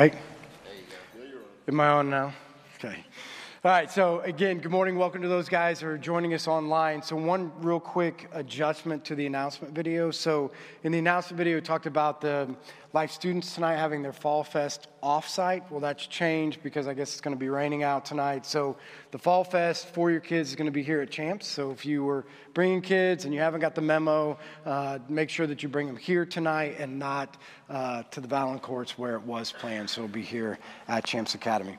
Right? Am I on now? Okay. All right, so again, good morning. Welcome to those guys who are joining us online. So, one real quick adjustment to the announcement video. So, in the announcement video, we talked about the Life students tonight having their Fall Fest offsite. Well, that's changed because I guess it's going to be raining out tonight. So, the Fall Fest for your kids is going to be here at Champs. So, if you were bringing kids and you haven't got the memo, uh, make sure that you bring them here tonight and not uh, to the Valancourts where it was planned. So, it'll be here at Champs Academy.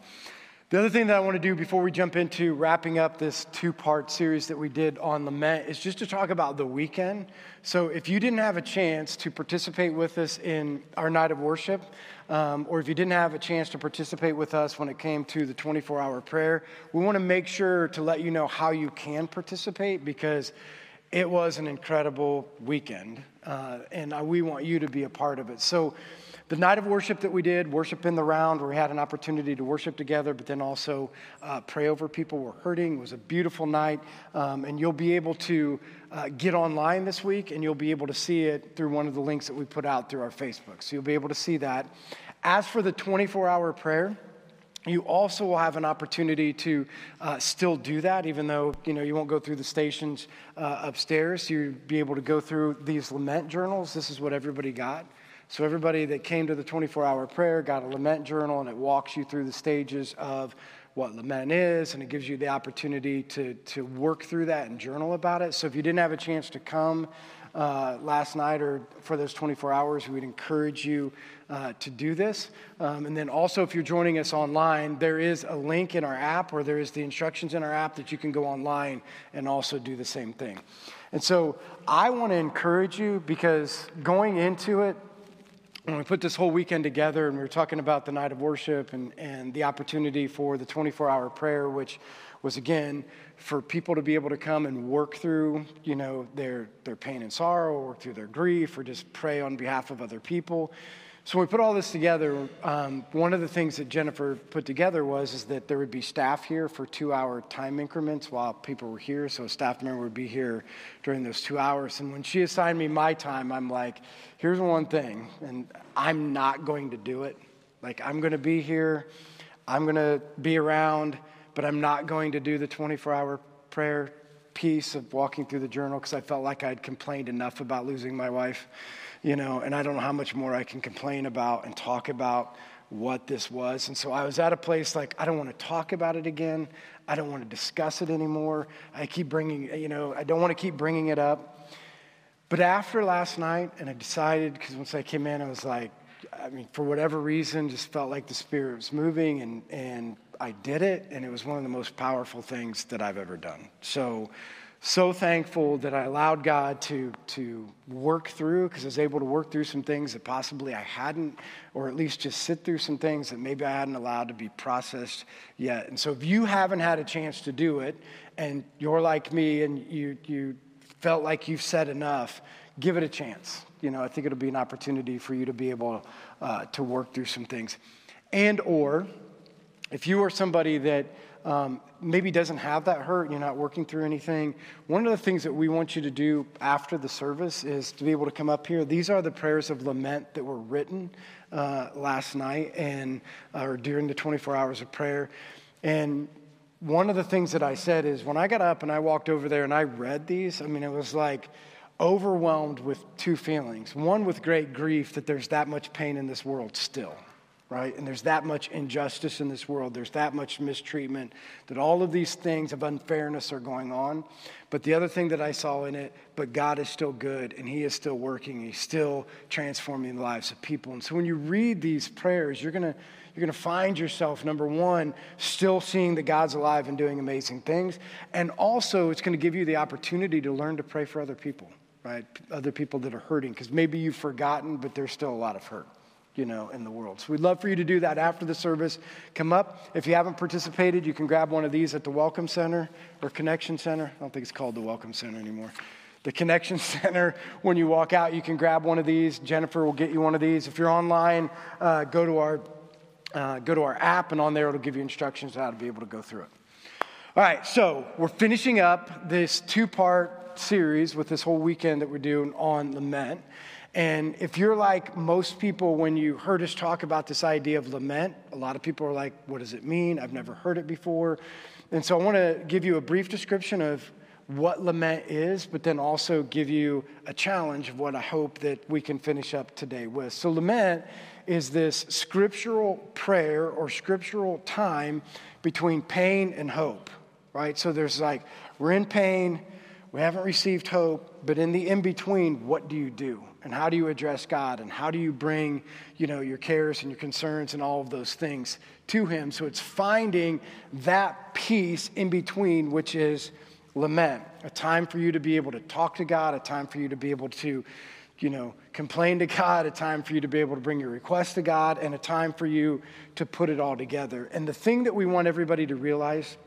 The other thing that I want to do before we jump into wrapping up this two part series that we did on lament is just to talk about the weekend. So, if you didn't have a chance to participate with us in our night of worship, um, or if you didn't have a chance to participate with us when it came to the 24 hour prayer, we want to make sure to let you know how you can participate because it was an incredible weekend, uh, and we want you to be a part of it. So, the night of worship that we did, worship in the round, where we had an opportunity to worship together, but then also uh, pray over people who were hurting, was a beautiful night. Um, and you'll be able to uh, get online this week, and you'll be able to see it through one of the links that we put out through our Facebook. So you'll be able to see that. As for the 24 hour prayer, you also will have an opportunity to uh, still do that, even though you know you won't go through the stations uh, upstairs. You'll be able to go through these lament journals. This is what everybody got. So, everybody that came to the 24 hour prayer got a lament journal, and it walks you through the stages of what lament is, and it gives you the opportunity to, to work through that and journal about it. So, if you didn't have a chance to come uh, last night or for those 24 hours, we would encourage you uh, to do this. Um, and then also, if you're joining us online, there is a link in our app, or there is the instructions in our app that you can go online and also do the same thing. And so, I want to encourage you because going into it, when we put this whole weekend together and we were talking about the night of worship and, and the opportunity for the 24 hour prayer, which was again for people to be able to come and work through, you know, their, their pain and sorrow, work through their grief, or just pray on behalf of other people. So when we put all this together, um, one of the things that Jennifer put together was is that there would be staff here for two-hour time increments while people were here. So a staff member would be here during those two hours. And when she assigned me my time, I'm like, here's one thing, and I'm not going to do it. Like I'm going to be here, I'm going to be around, but I'm not going to do the 24-hour prayer piece of walking through the journal because I felt like I'd complained enough about losing my wife you know, and I don't know how much more I can complain about and talk about what this was. And so I was at a place like, I don't want to talk about it again. I don't want to discuss it anymore. I keep bringing, you know, I don't want to keep bringing it up. But after last night, and I decided, because once I came in, I was like, I mean, for whatever reason, just felt like the Spirit was moving, and, and I did it, and it was one of the most powerful things that I've ever done. So, so thankful that I allowed God to, to work through because I was able to work through some things that possibly I hadn't, or at least just sit through some things that maybe I hadn't allowed to be processed yet. And so if you haven't had a chance to do it and you're like me and you, you felt like you've said enough, give it a chance. You know, I think it'll be an opportunity for you to be able uh, to work through some things. And or if you are somebody that um, maybe doesn't have that hurt, you're not working through anything, one of the things that we want you to do after the service is to be able to come up here. These are the prayers of lament that were written uh, last night and uh, or during the 24 hours of prayer. And one of the things that I said is when I got up and I walked over there and I read these, I mean, it was like overwhelmed with two feelings. One, with great grief that there's that much pain in this world still right? And there's that much injustice in this world. There's that much mistreatment, that all of these things of unfairness are going on. But the other thing that I saw in it, but God is still good and He is still working. He's still transforming the lives of people. And so when you read these prayers, you're to you're going to find yourself, number one, still seeing that God's alive and doing amazing things. And also, it's going to give you the opportunity to learn to pray for other people, right? Other people that are hurting, because maybe you've forgotten, but there's still a lot of hurt you know, in the world. So we'd love for you to do that after the service. Come up. If you haven't participated, you can grab one of these at the Welcome Center or Connection Center. I don't think it's called the Welcome Center anymore. The Connection Center, when you walk out, you can grab one of these. Jennifer will get you one of these. If you're online, uh, go, to our, uh, go to our app, and on there it'll give you instructions on how to be able to go through it. All right, so we're finishing up this two part series with this whole weekend that we're doing on lament. And if you're like most people, when you heard us talk about this idea of lament, a lot of people are like, what does it mean? I've never heard it before. And so I want to give you a brief description of what lament is, but then also give you a challenge of what I hope that we can finish up today with. So, lament is this scriptural prayer or scriptural time between pain and hope, right? So, there's like, we're in pain, we haven't received hope, but in the in between, what do you do? And how do you address God? And how do you bring, you know, your cares and your concerns and all of those things to Him? So it's finding that peace in between, which is lament, a time for you to be able to talk to God, a time for you to be able to, you know, complain to God, a time for you to be able to bring your request to God, and a time for you to put it all together. And the thing that we want everybody to realize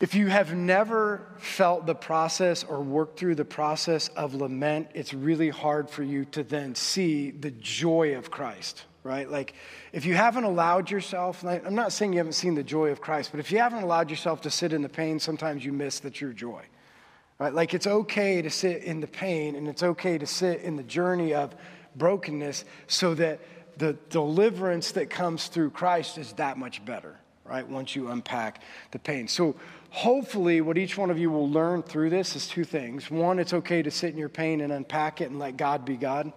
if you have never felt the process or worked through the process of lament, it's really hard for you to then see the joy of Christ, right? Like, if you haven't allowed yourself, I'm not saying you haven't seen the joy of Christ, but if you haven't allowed yourself to sit in the pain, sometimes you miss the true joy, right? Like, it's okay to sit in the pain and it's okay to sit in the journey of brokenness so that the deliverance that comes through Christ is that much better, right? Once you unpack the pain. So, hopefully, what each one of you will learn through this is two things. One, it's okay to sit in your pain and unpack it and let God be God.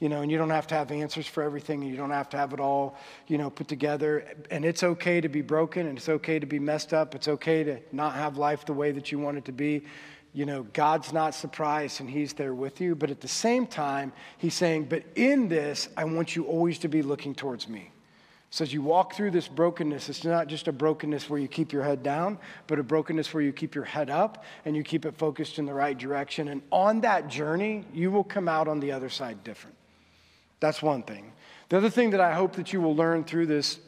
You know, and you don't have to have answers for everything, and you don't have to have it all, you know, put together. And it's okay to be broken, and it's okay to be messed up. It's okay to not have life the way that you want it to be. You know, God's not surprised, and He's there with you. But at the same time, He's saying, But in this, I want you always to be looking towards me. So as you walk through this brokenness, it's not just a brokenness where you keep your head down, but a brokenness where you keep your head up and you keep it focused in the right direction. And on that journey, you will come out on the other side different. That's one thing. The other thing that I hope that you will learn through this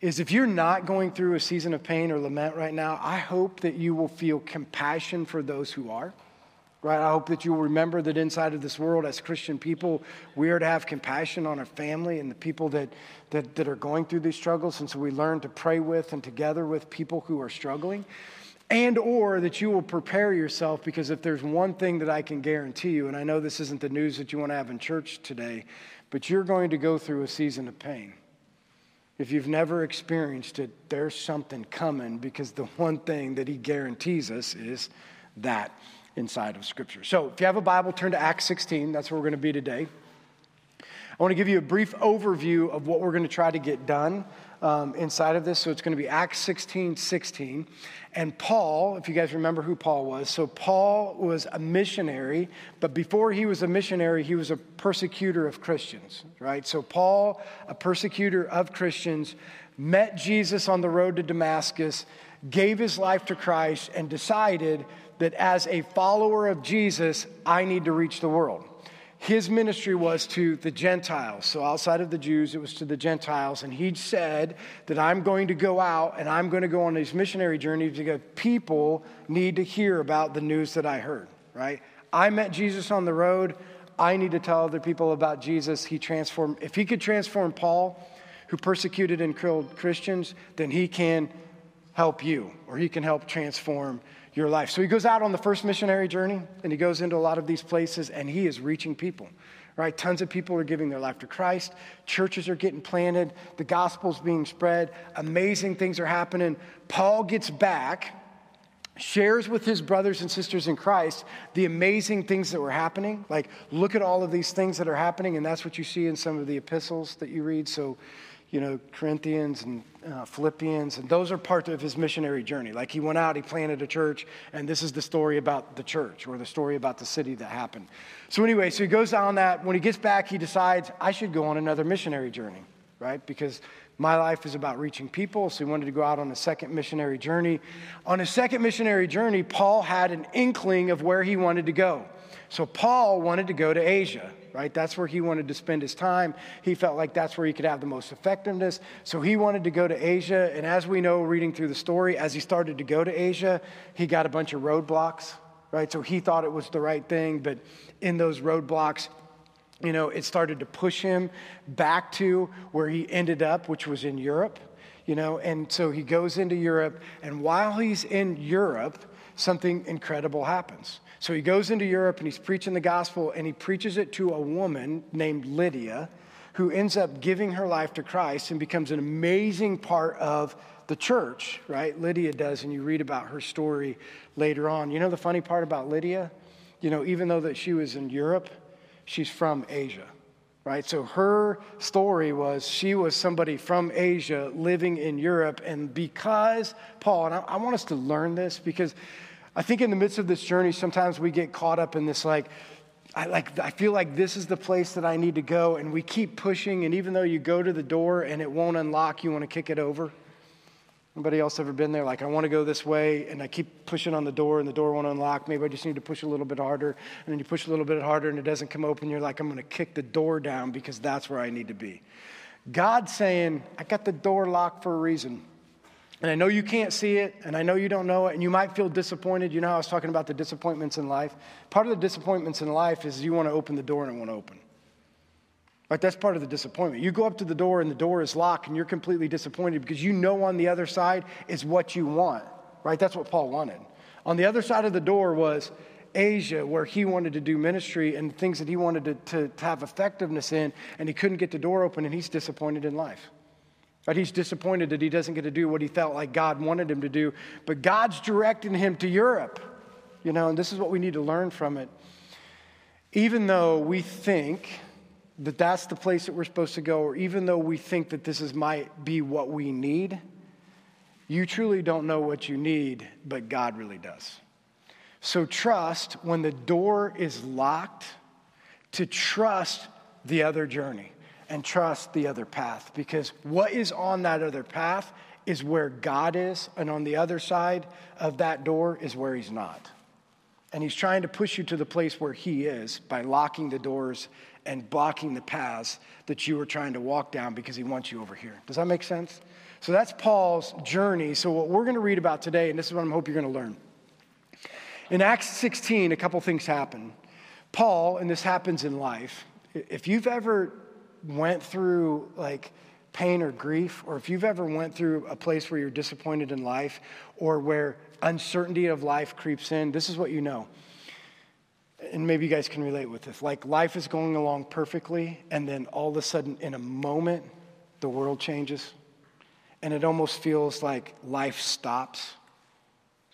is if you're not going through a season of pain or lament right now, I hope that you will feel compassion for those who are right? I hope that you'll remember that inside of this world, as Christian people, we are to have compassion on our family and the people that, that, that are going through these struggles. And so we learn to pray with and together with people who are struggling. And or that you will prepare yourself because if there's one thing that I can guarantee you, and I know this isn't the news that you want to have in church today, but you're going to go through a season of pain. If you've never experienced it, there's something coming because the one thing that he guarantees us is that inside of Scripture. So if you have a Bible, turn to Acts 16. That's where we're going to be today. I want to give you a brief overview of what we're going to try to get done um, inside of this. So it's going to be Acts 16 16. And Paul, if you guys remember who Paul was, so Paul was a missionary, but before he was a missionary, he was a persecutor of Christians, right? So Paul, a persecutor of Christians, met Jesus on the road to Damascus, gave his life to Christ, and decided that as a follower of Jesus, I need to reach the world. His ministry was to the Gentiles. So outside of the Jews, it was to the Gentiles. And he said that I'm going to go out and I'm going to go on these missionary journeys because people need to hear about the news that I heard, right? I met Jesus on the road. I need to tell other people about Jesus. He transformed, if he could transform Paul, who persecuted and killed Christians, then he can help you or he can help transform your life. So he goes out on the first missionary journey and he goes into a lot of these places and he is reaching people. Right? Tons of people are giving their life to Christ. Churches are getting planted. The gospel's being spread. Amazing things are happening. Paul gets back, shares with his brothers and sisters in Christ the amazing things that were happening. Like, look at all of these things that are happening, and that's what you see in some of the epistles that you read. So, you know, Corinthians and uh, Philippians, and those are part of his missionary journey. Like he went out, he planted a church, and this is the story about the church or the story about the city that happened. So, anyway, so he goes on that. When he gets back, he decides, I should go on another missionary journey, right? Because my life is about reaching people, so he wanted to go out on a second missionary journey. On his second missionary journey, Paul had an inkling of where he wanted to go. So, Paul wanted to go to Asia right? That's where he wanted to spend his time. He felt like that's where he could have the most effectiveness. So he wanted to go to Asia. And as we know, reading through the story, as he started to go to Asia, he got a bunch of roadblocks, right? So he thought it was the right thing, but in those roadblocks, you know, it started to push him back to where he ended up, which was in Europe, you know, and so he goes into Europe. And while he's in Europe, something incredible happens. So he goes into Europe and he's preaching the gospel and he preaches it to a woman named Lydia who ends up giving her life to Christ and becomes an amazing part of the church, right? Lydia does, and you read about her story later on. You know the funny part about Lydia? You know, even though that she was in Europe, she's from Asia right? So her story was she was somebody from Asia living in Europe. And because Paul, and I, I, want us to learn this because I think in the midst of this journey, sometimes we get caught up in this like, I like I feel like this is the place that I need to go, and we keep pushing, and even though you go to the door and it won't unlock, you want to kick it over. Anybody else ever been there? Like, I want to go this way, and I keep pushing on the door, and the door won't unlock. Maybe I just need to push a little bit harder. And then you push a little bit harder, and it doesn't come open. You're like, I'm going to kick the door down because that's where I need to be. God's saying, I got the door locked for a reason. And I know you can't see it, and I know you don't know it, and you might feel disappointed. You know I was talking about the disappointments in life? Part of the disappointments in life is you want to open the door and it won't open. Right, that's part of the disappointment. You go up to the door and the door is locked and you're completely disappointed because you know on the other side is what you want. Right? That's what Paul wanted. On the other side of the door was Asia, where he wanted to do ministry and things that he wanted to, to, to have effectiveness in, and he couldn't get the door open, and he's disappointed in life. Right? He's disappointed that he doesn't get to do what he felt like God wanted him to do, but God's directing him to Europe. You know, and this is what we need to learn from it. Even though we think that that's the place that we're supposed to go, or even though we think that this is might be what we need, you truly don't know what you need, but God really does. So trust when the door is locked to trust the other journey and trust the other path because what is on that other path is where God is, and on the other side of that door is where He's not. And He's trying to push you to the place where He is by locking the doors and blocking the paths that you were trying to walk down because he wants you over here. Does that make sense? So that's Paul's journey. So, what we're going to read about today, and this is what I hope you're going to learn. In Acts 16, a couple things happen. Paul, and this happens in life, if you've ever went through like pain or grief, or if you've ever went through a place where you're disappointed in life or where uncertainty of life creeps in, this is what you know and maybe you guys can relate with this. Like life is going along perfectly, and then all of a sudden, in a moment, the world changes, and it almost feels like life stops.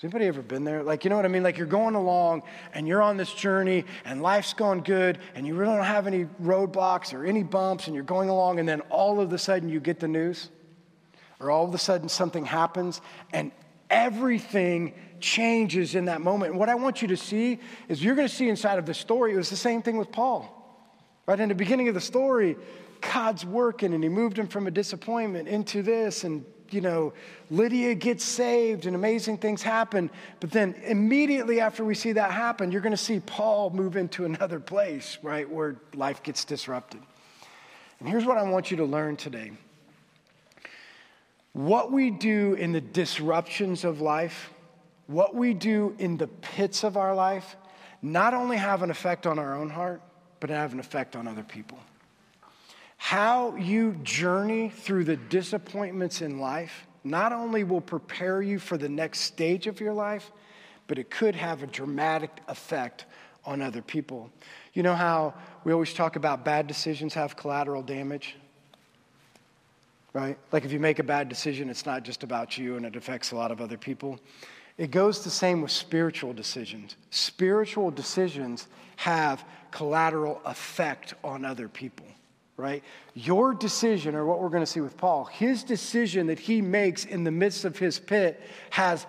Has anybody ever been there? Like, you know what I mean? Like, you're going along and you're on this journey and life's going good and you really don't have any roadblocks or any bumps and you're going along, and then all of a sudden you get the news, or all of a sudden something happens and everything changes in that moment. And what I want you to see is you're going to see inside of the story, it was the same thing with Paul. Right in the beginning of the story, God's working and he moved him from a disappointment into this and you know, Lydia gets saved and amazing things happen. But then immediately after we see that happen, you're going to see Paul move into another place, right, where life gets disrupted. And here's what I want you to learn today what we do in the disruptions of life what we do in the pits of our life not only have an effect on our own heart, but have an effect on other people. How you journey through the disappointments in life not only will prepare you for the next stage of your life, but it could have a dramatic effect on other people. You know how we always talk about bad decisions have collateral damage? Right? Like if you make a bad decision, it's not just about you and it affects a lot of other people. It goes the same with spiritual decisions. Spiritual decisions have collateral effect on other people, right? Your decision, or what we're going to see with Paul, his decision that he makes in the midst of his pit has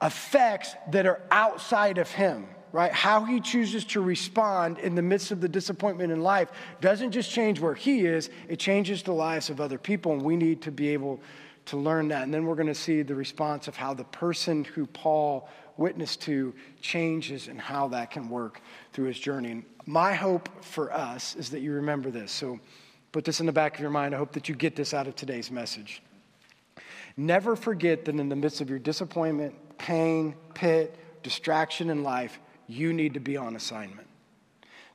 effects that are outside of him, right? How he chooses to respond in the midst of the disappointment in life doesn't just change where he is, it changes the lives of other people, and we need to be able to learn that. And then we're going to see the response of how the person who Paul witnessed to changes and how that can work through his journey. And my hope for us is that you remember this. So put this in the back of your mind. I hope that you get this out of today's message. Never forget that in the midst of your disappointment, pain, pit, distraction in life, you need to be on assignment.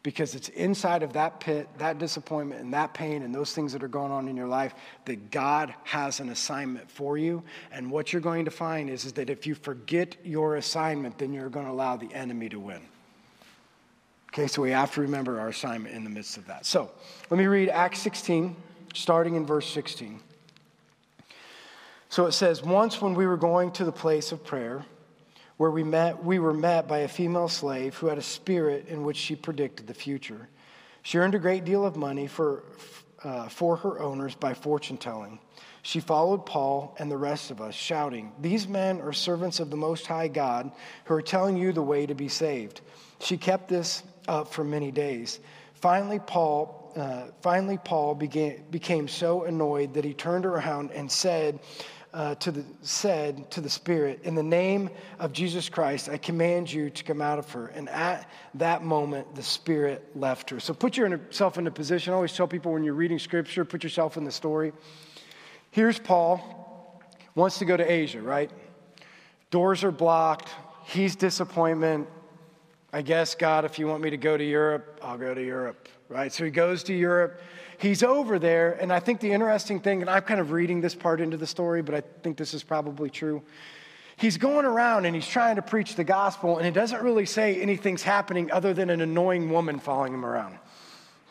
Because it's inside of that pit, that disappointment, and that pain, and those things that are going on in your life that God has an assignment for you. And what you're going to find is, is that if you forget your assignment, then you're going to allow the enemy to win. Okay, so we have to remember our assignment in the midst of that. So let me read Acts 16, starting in verse 16. So it says, Once when we were going to the place of prayer, where we met, we were met by a female slave who had a spirit in which she predicted the future. She earned a great deal of money for, uh, for her owners by fortune telling. She followed Paul and the rest of us, shouting, These men are servants of the Most High God who are telling you the way to be saved. She kept this up for many days. Finally, Paul, uh, finally, Paul began, became so annoyed that he turned around and said, uh, to the, said to the Spirit, In the name of Jesus Christ, I command you to come out of her. And at that moment, the Spirit left her. So put yourself in a position. I always tell people when you're reading Scripture, put yourself in the story. Here's Paul, wants to go to Asia, right? Doors are blocked. He's disappointment. I guess, God, if you want me to go to Europe, I'll go to Europe, right? So he goes to Europe he's over there, and I think the interesting thing, and I'm kind of reading this part into the story, but I think this is probably true. He's going around and he's trying to preach the gospel, and it doesn't really say anything's happening other than an annoying woman following him around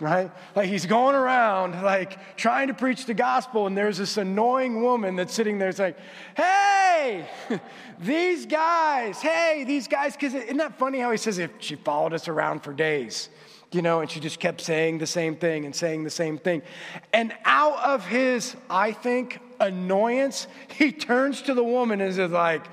right? Like he's going around, like trying to preach the gospel, and there's this annoying woman that's sitting there, it's like, hey, these guys, hey, these guys, because isn't that funny how he says if she followed us around for days? you know, and she just kept saying the same thing and saying the same thing. And out of his, I think, annoyance, he turns to the woman and is like,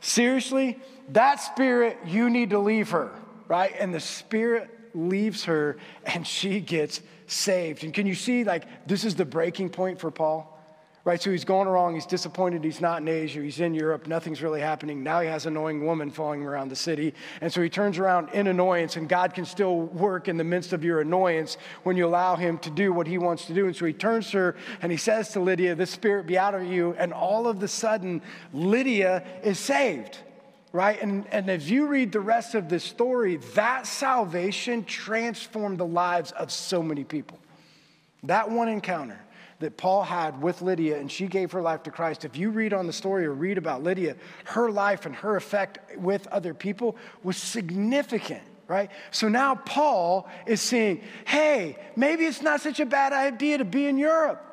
seriously, that spirit, you need to leave her, right? And the spirit leaves her and she gets saved. And can you see, like, this is the breaking point for Paul? Right, so he's going wrong. He's disappointed. He's not in Asia. He's in Europe. Nothing's really happening. Now he has an annoying woman following him around the city. And so he turns around in annoyance, and God can still work in the midst of your annoyance when you allow him to do what he wants to do. And so he turns to her and he says to Lydia, This spirit be out of you. And all of a sudden, Lydia is saved. Right? And, and as you read the rest of the story, that salvation transformed the lives of so many people. That one encounter that Paul had with Lydia, and she gave her life to Christ. If you read on the story or read about Lydia, her life and her effect with other people was significant right? So now Paul is saying, hey, maybe it's not such a bad idea to be in Europe.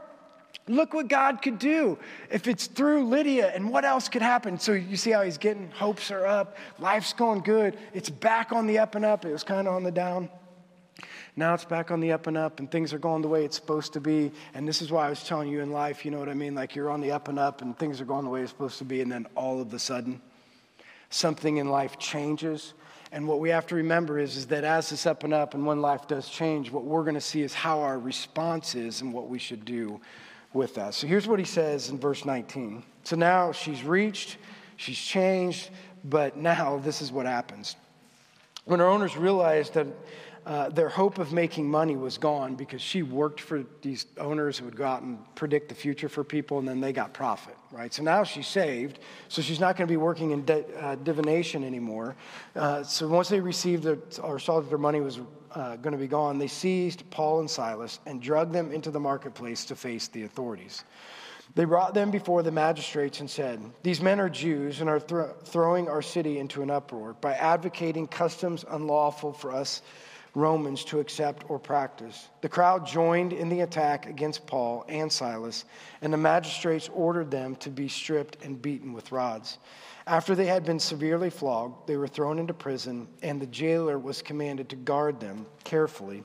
Look what God could do if it's through Lydia and what else could happen. So you see how he's getting hopes are up, life's going good, it's back on the up and up. It was kind of on the down. Now it's back on the up and up, and things are going the way it's supposed to be. And this is why I was telling you in life, you know what I mean? Like you're on the up and up, and things are going the way it's supposed to be, and then all of a sudden, something in life changes. And what we have to remember is, is that as this up and up, and when life does change, what we're going to see is how our response is and what we should do with that. So here's what he says in verse 19. So now she's reached, she's changed, but now this is what happens. When her owners realized that uh, their hope of making money was gone because she worked for these owners who would go out and predict the future for people, and then they got profit, right? So now she's saved, so she's not going to be working in de- uh, divination anymore. Uh, so once they received their, or saw that their money was uh, going to be gone, they seized Paul and Silas and dragged them into the marketplace to face the authorities. They brought them before the magistrates and said, These men are Jews and are thro- throwing our city into an uproar by advocating customs unlawful for us Romans to accept or practice. The crowd joined in the attack against Paul and Silas, and the magistrates ordered them to be stripped and beaten with rods. After they had been severely flogged, they were thrown into prison, and the jailer was commanded to guard them carefully.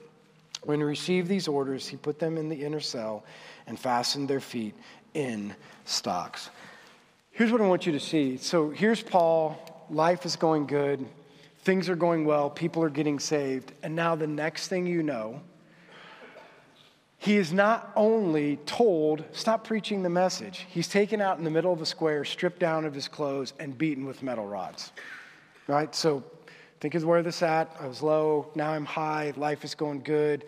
When he received these orders, he put them in the inner cell and fastened their feet in stocks. Here's what I want you to see. So here's Paul. Life is going good things are going well, people are getting saved, and now the next thing you know, he is not only told, stop preaching the message, he's taken out in the middle of a square, stripped down of his clothes, and beaten with metal rods. Right? So think of where this at. I was low, now I'm high, life is going good.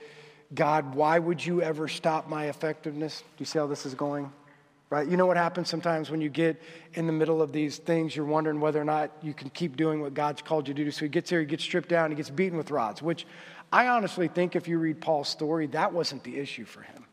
God, why would you ever stop my effectiveness? Do you see how this is going? right? You know what happens sometimes when you get in the middle of these things, you're wondering whether or not you can keep doing what God's called you to do. So he gets here, he gets stripped down, he gets beaten with rods, which I honestly think if you read Paul's story, that wasn't the issue for him,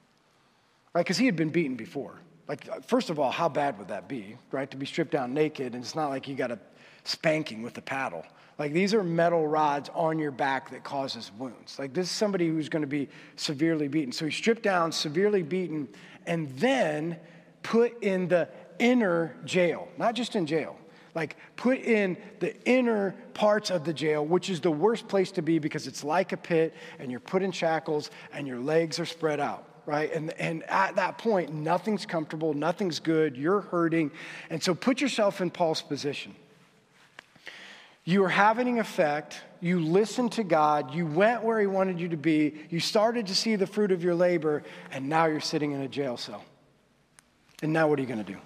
right? Because he had been beaten before. Like, uh, first of all, how bad would that be, right? To be stripped down naked, and it's not like you got a spanking with a paddle. Like, these are metal rods on your back that causes wounds. Like, this is somebody who's going to be severely beaten. So he's stripped down, severely beaten, and then put in the inner jail, not just in jail, like put in the inner parts of the jail, which is the worst place to be because it's like a pit and you're put in shackles and your legs are spread out, right? And, and at that point, nothing's comfortable, nothing's good, you're hurting. And so put yourself in Paul's position. You are having an effect. You listened to God. You went where He wanted you to be. You started to see the fruit of your labor, and now you're sitting in a jail cell. And now what are you going to do?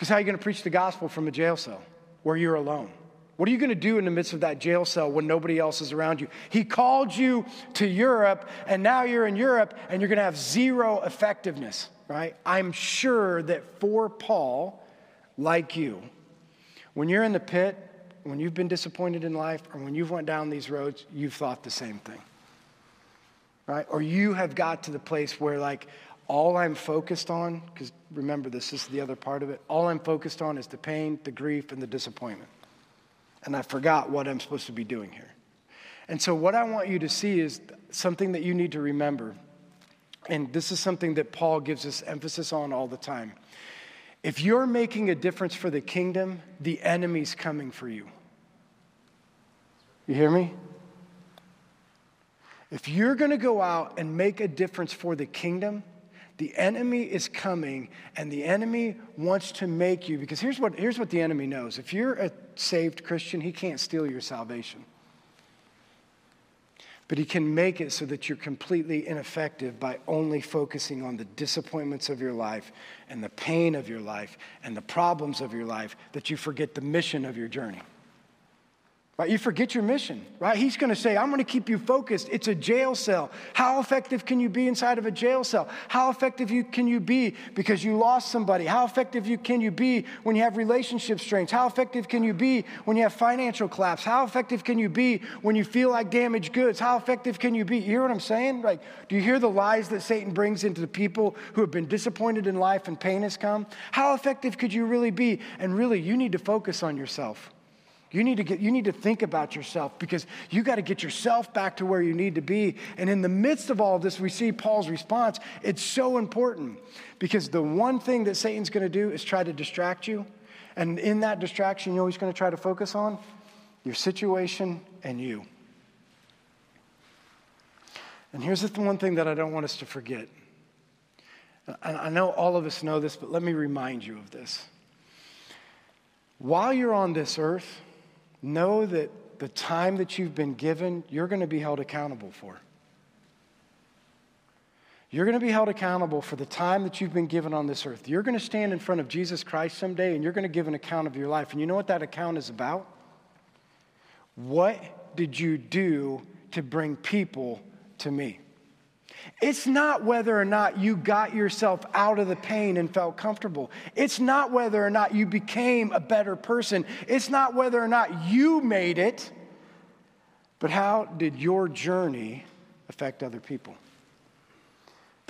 Because how are you going to preach the gospel from a jail cell where you're alone? What are you going to do in the midst of that jail cell when nobody else is around you? He called you to Europe, and now you're in Europe, and you're going to have zero effectiveness, right? I'm sure that for Paul, like you, when you're in the pit, when you've been disappointed in life, or when you've went down these roads, you've thought the same thing, right? Or you have got to the place where, like, all I'm focused on, because remember this, this is the other part of it, all I'm focused on is the pain, the grief, and the disappointment. And I forgot what I'm supposed to be doing here. And so, what I want you to see is something that you need to remember. And this is something that Paul gives us emphasis on all the time. If you're making a difference for the kingdom, the enemy's coming for you. You hear me? If you're going to go out and make a difference for the kingdom, the enemy is coming, and the enemy wants to make you, because here's what, here's what the enemy knows. If you're a saved Christian, he can't steal your salvation. But he can make it so that you're completely ineffective by only focusing on the disappointments of your life and the pain of your life and the problems of your life, that you forget the mission of your journey. Right? You forget your mission, right? He's going to say, I'm going to keep you focused. It's a jail cell. How effective can you be inside of a jail cell? How effective you, can you be because you lost somebody? How effective you, can you be when you have relationship strains? How effective can you be when you have financial collapse? How effective can you be when you feel like damaged goods? How effective can you be? You hear what I'm saying? Like, do you hear the lies that Satan brings into the people who have been disappointed in life and pain has come? How effective could you really be? And really, you need to focus on yourself. You need to get you need to think about yourself because you got to get yourself back to where you need to be. And in the midst of all of this, we see Paul's response. It's so important because the one thing that Satan's going to do is try to distract you. And in that distraction, you know he's going to try to focus on your situation and you. And here's the one thing that I don't want us to forget. And I know all of us know this, but let me remind you of this. While you're on this earth, know that the time that you've been given, you're going to be held accountable for. You're going to be held accountable for the time that you've been given on this earth. You're going to stand in front of Jesus Christ someday and you're going to give an account of your life. And you know what that account is about? What did you do to bring people to me? It's not whether or not you got yourself out of the pain and felt comfortable. It's not whether or not you became a better person. It's not whether or not you made it. But how did your journey affect other people?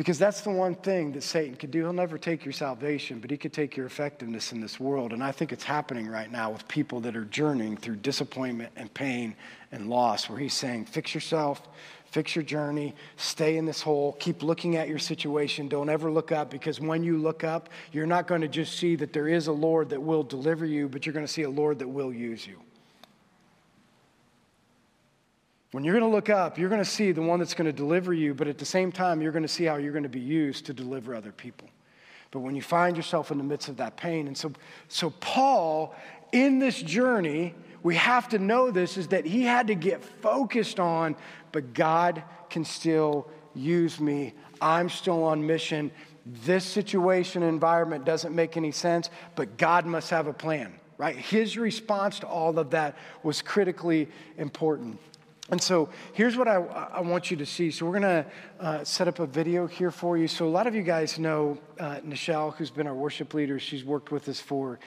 Because that's the one thing that Satan could do. He'll never take your salvation, but he could take your effectiveness in this world. And I think it's happening right now with people that are journeying through disappointment and pain and loss, where he's saying, Fix yourself, Fix your journey, stay in this hole, keep looking at your situation. Don't ever look up because when you look up, you're not going to just see that there is a Lord that will deliver you, but you're going to see a Lord that will use you. When you're going to look up, you're going to see the one that's going to deliver you, but at the same time, you're going to see how you're going to be used to deliver other people. But when you find yourself in the midst of that pain, and so, so Paul, in this journey, we have to know this is that he had to get focused on but God can still use me. I'm still on mission. This situation environment doesn't make any sense, but God must have a plan, right? His response to all of that was critically important. And so here's what I, I want you to see. So we're going to uh, set up a video here for you. So a lot of you guys know uh, Nichelle, who's been our worship leader. She's worked with us for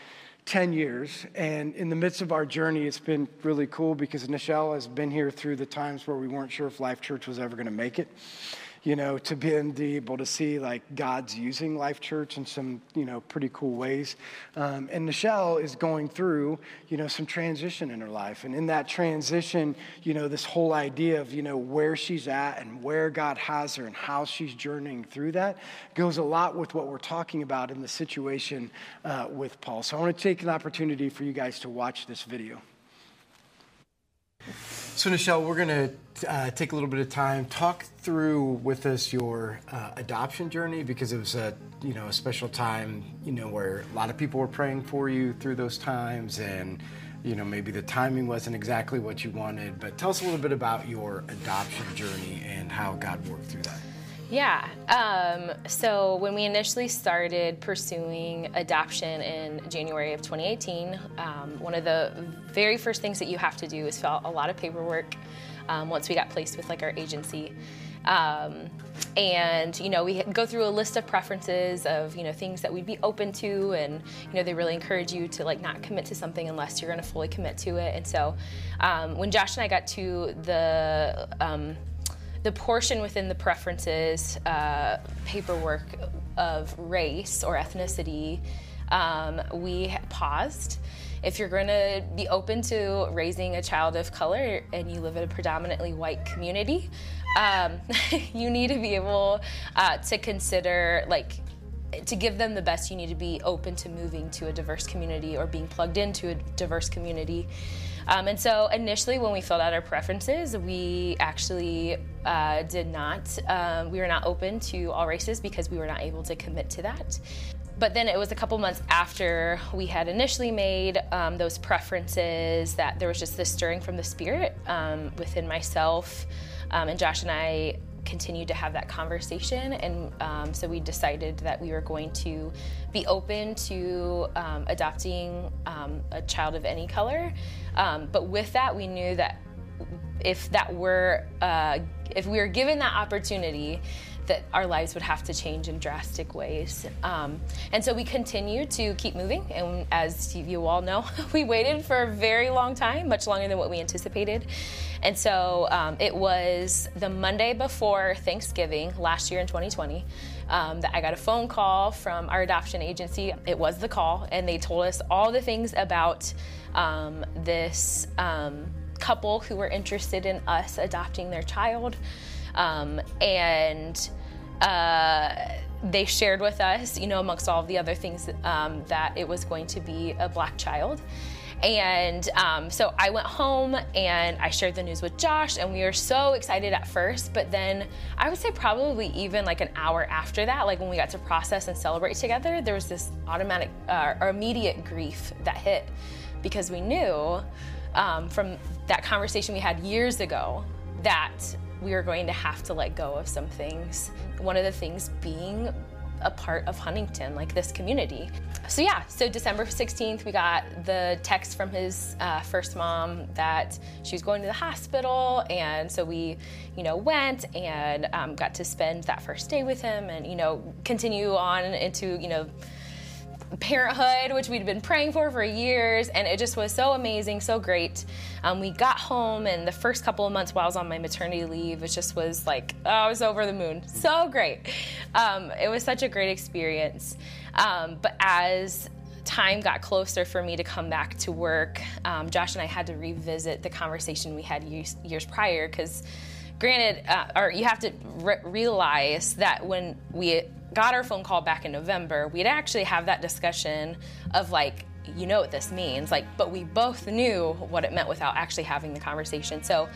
10 years. And in the midst of our journey, it's been really cool because Nichelle has been here through the times where we weren't sure if Life Church was ever going to make it you know, to be able to see like God's using Life Church in some, you know, pretty cool ways. Um, and Nichelle is going through, you know, some transition in her life. And in that transition, you know, this whole idea of, you know, where she's at and where God has her and how she's journeying through that goes a lot with what we're talking about in the situation uh, with Paul. So I want to take an opportunity for you guys to watch this video. So, Nichelle, we're going to uh, take a little bit of time, talk through with us your uh, adoption journey because it was a you know a special time, you know, where a lot of people were praying for you through those times, and you know maybe the timing wasn't exactly what you wanted. But tell us a little bit about your adoption journey and how God worked through that. Yeah. Um, so when we initially started pursuing adoption in January of 2018, um, one of the very first things that you have to do is fill out a lot of paperwork um, once we got placed with like our agency. Um, and you know we go through a list of preferences of you know things that we'd be open to and you know they really encourage you to like not commit to something unless you're going to fully commit to it and so um, when josh and i got to the um, the portion within the preferences uh, paperwork of race or ethnicity, um, we paused. If you're going to be open to raising a child of color and you live in a predominantly white community, um, you need to be able uh, to consider like to give them the best, you need to be open to moving to a diverse community or being plugged into a diverse community. Um, and so initially, when we filled out our preferences, we actually uh, did not, um, we were not open to all races because we were not able to commit to that. But then it was a couple months after we had initially made um, those preferences that there was just this stirring from the spirit um, within myself. Um, and Josh and I continued to have that conversation. And um, so we decided that we were going to be open to um, adopting um, a child of any color. But with that, we knew that if that were, uh, if we were given that opportunity, that our lives would have to change in drastic ways. Um, and so we continue to keep moving. And as you all know, we waited for a very long time, much longer than what we anticipated. And so um, it was the Monday before Thanksgiving last year in 2020 um, that I got a phone call from our adoption agency. It was the call, and they told us all the things about um, this um, couple who were interested in us adopting their child. Um, and uh, they shared with us, you know, amongst all of the other things, um, that it was going to be a black child. And um, so I went home and I shared the news with Josh, and we were so excited at first. But then I would say probably even like an hour after that, like when we got to process and celebrate together, there was this automatic uh, or immediate grief that hit because we knew um, from that conversation we had years ago that we were going to have to let go of some things. One of the things being a part of Huntington, like this community. So, yeah, so December 16th, we got the text from his uh, first mom that she was going to the hospital. And so we, you know, went and um, got to spend that first day with him and, you know, continue on into, you know, parenthood, which we'd been praying for for years, and it just was so amazing, so great. Um, we got home, and the first couple of months while I was on my maternity leave, it just was like, oh, I was over the moon. So great. Um, it was such a great experience. Um, but as time got closer for me to come back to work, um, Josh and I had to revisit the conversation we had years, years prior because granted, uh, or you have to re- realize that when we got our phone call back in November, we'd actually have that discussion of like, you know what this means, like, but we both knew what it meant without actually having the conversation. So,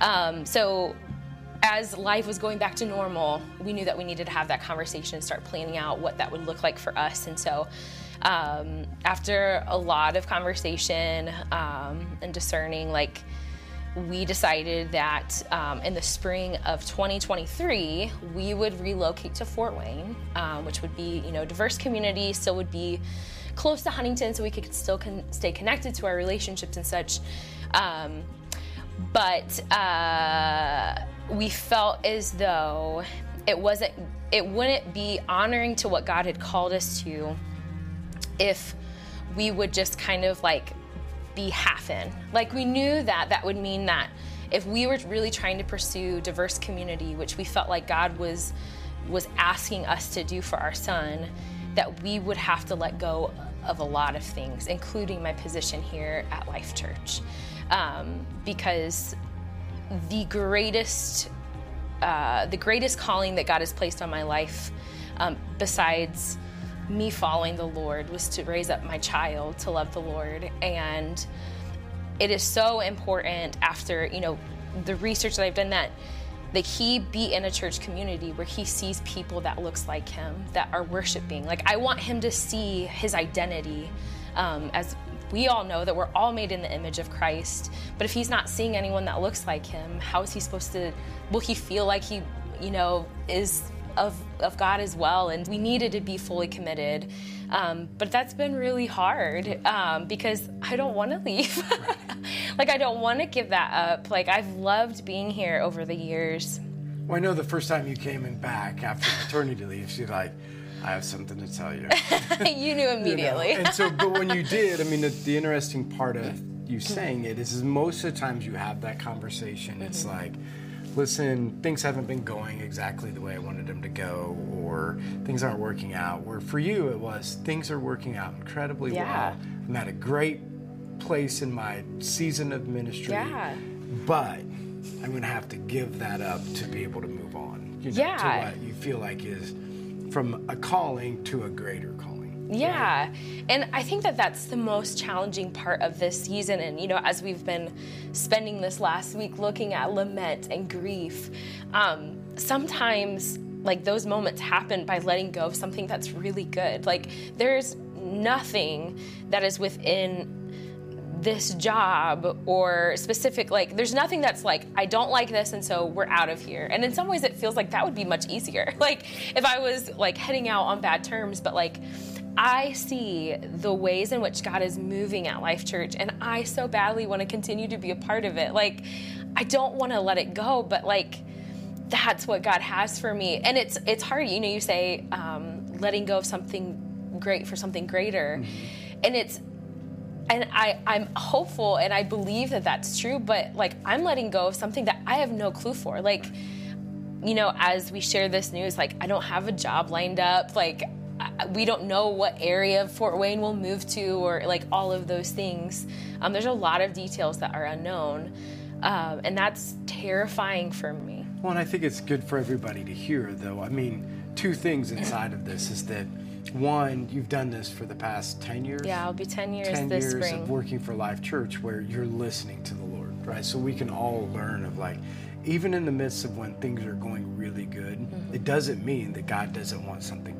um, so as life was going back to normal, we knew that we needed to have that conversation and start planning out what that would look like for us. And so, um, after a lot of conversation um, and discerning, like we decided that um, in the spring of 2023 we would relocate to Fort Wayne, um, which would be you know diverse community, still would be close to Huntington, so we could still con- stay connected to our relationships and such. Um, but uh, we felt as though it wasn't, it wouldn't be honoring to what God had called us to if we would just kind of like be half in. Like we knew that that would mean that if we were really trying to pursue diverse community, which we felt like God was was asking us to do for our son, that we would have to let go of a lot of things, including my position here at Life Church, um, because the greatest uh, the greatest calling that God has placed on my life, um, besides me following the Lord, was to raise up my child to love the Lord. And it is so important after, you know, the research that I've done that that he be in a church community where he sees people that looks like him that are worshiping like i want him to see his identity um, as we all know that we're all made in the image of Christ. But if he's not seeing anyone that looks like him, how is he supposed to? Will he feel like he, you know, is of of God as well? And we needed to be fully committed. Um, but that's been really hard um, because I don't want to leave. like I don't want to give that up. Like I've loved being here over the years. Well, I know the first time you came in back after maternity leave, you're like I have something to tell you. you knew immediately. You know? And so, but when you did, I mean, the, the, interesting part of you saying it is, is most of the times you have that conversation, it's mm-hmm. like, listen, things haven't been going exactly the way I wanted them to go, or things aren't working out. Where for you, it was things are working out incredibly yeah. well. I'm at a great place in my season of ministry. Yeah. But I'm going to have to give that up to be able to move on. You know, yeah. To what you feel like is from a calling to a greater calling. Yeah. And I think that that's the most challenging part of this season. And, you know, as we've been spending this last week looking at lament and grief, um, sometimes like those moments happen by letting go of something that's really good. Like there's nothing that is within this job or specific like there's nothing that's like I don't like this and so we're out of here. And in some ways it feels like that would be much easier. Like if I was like heading out on bad terms, but like I see the ways in which God is moving at Life Church and I so badly want to continue to be a part of it. Like I don't want to let it go, but like that's what God has for me. And it's it's hard, you know, you say um, letting go of something great for something greater. Mm-hmm. And it's and I, I'm hopeful and I believe that that's true, but like I'm letting go of something that I have no clue for. Like, you know, as we share this news, like I don't have a job lined up. Like, we don't know what area of Fort Wayne we'll move to or like all of those things. Um, there's a lot of details that are unknown. Um, and that's terrifying for me. Well, and I think it's good for everybody to hear, though. I mean, two things inside of this is that one, you've done this for the past 10 years. Yeah, I'll be 10 years 10 this years spring. of working for Life Church where you're listening to the Lord, right? So we can all learn of like, even in the midst of when things are going really good, mm-hmm. it doesn't mean that God doesn't want something.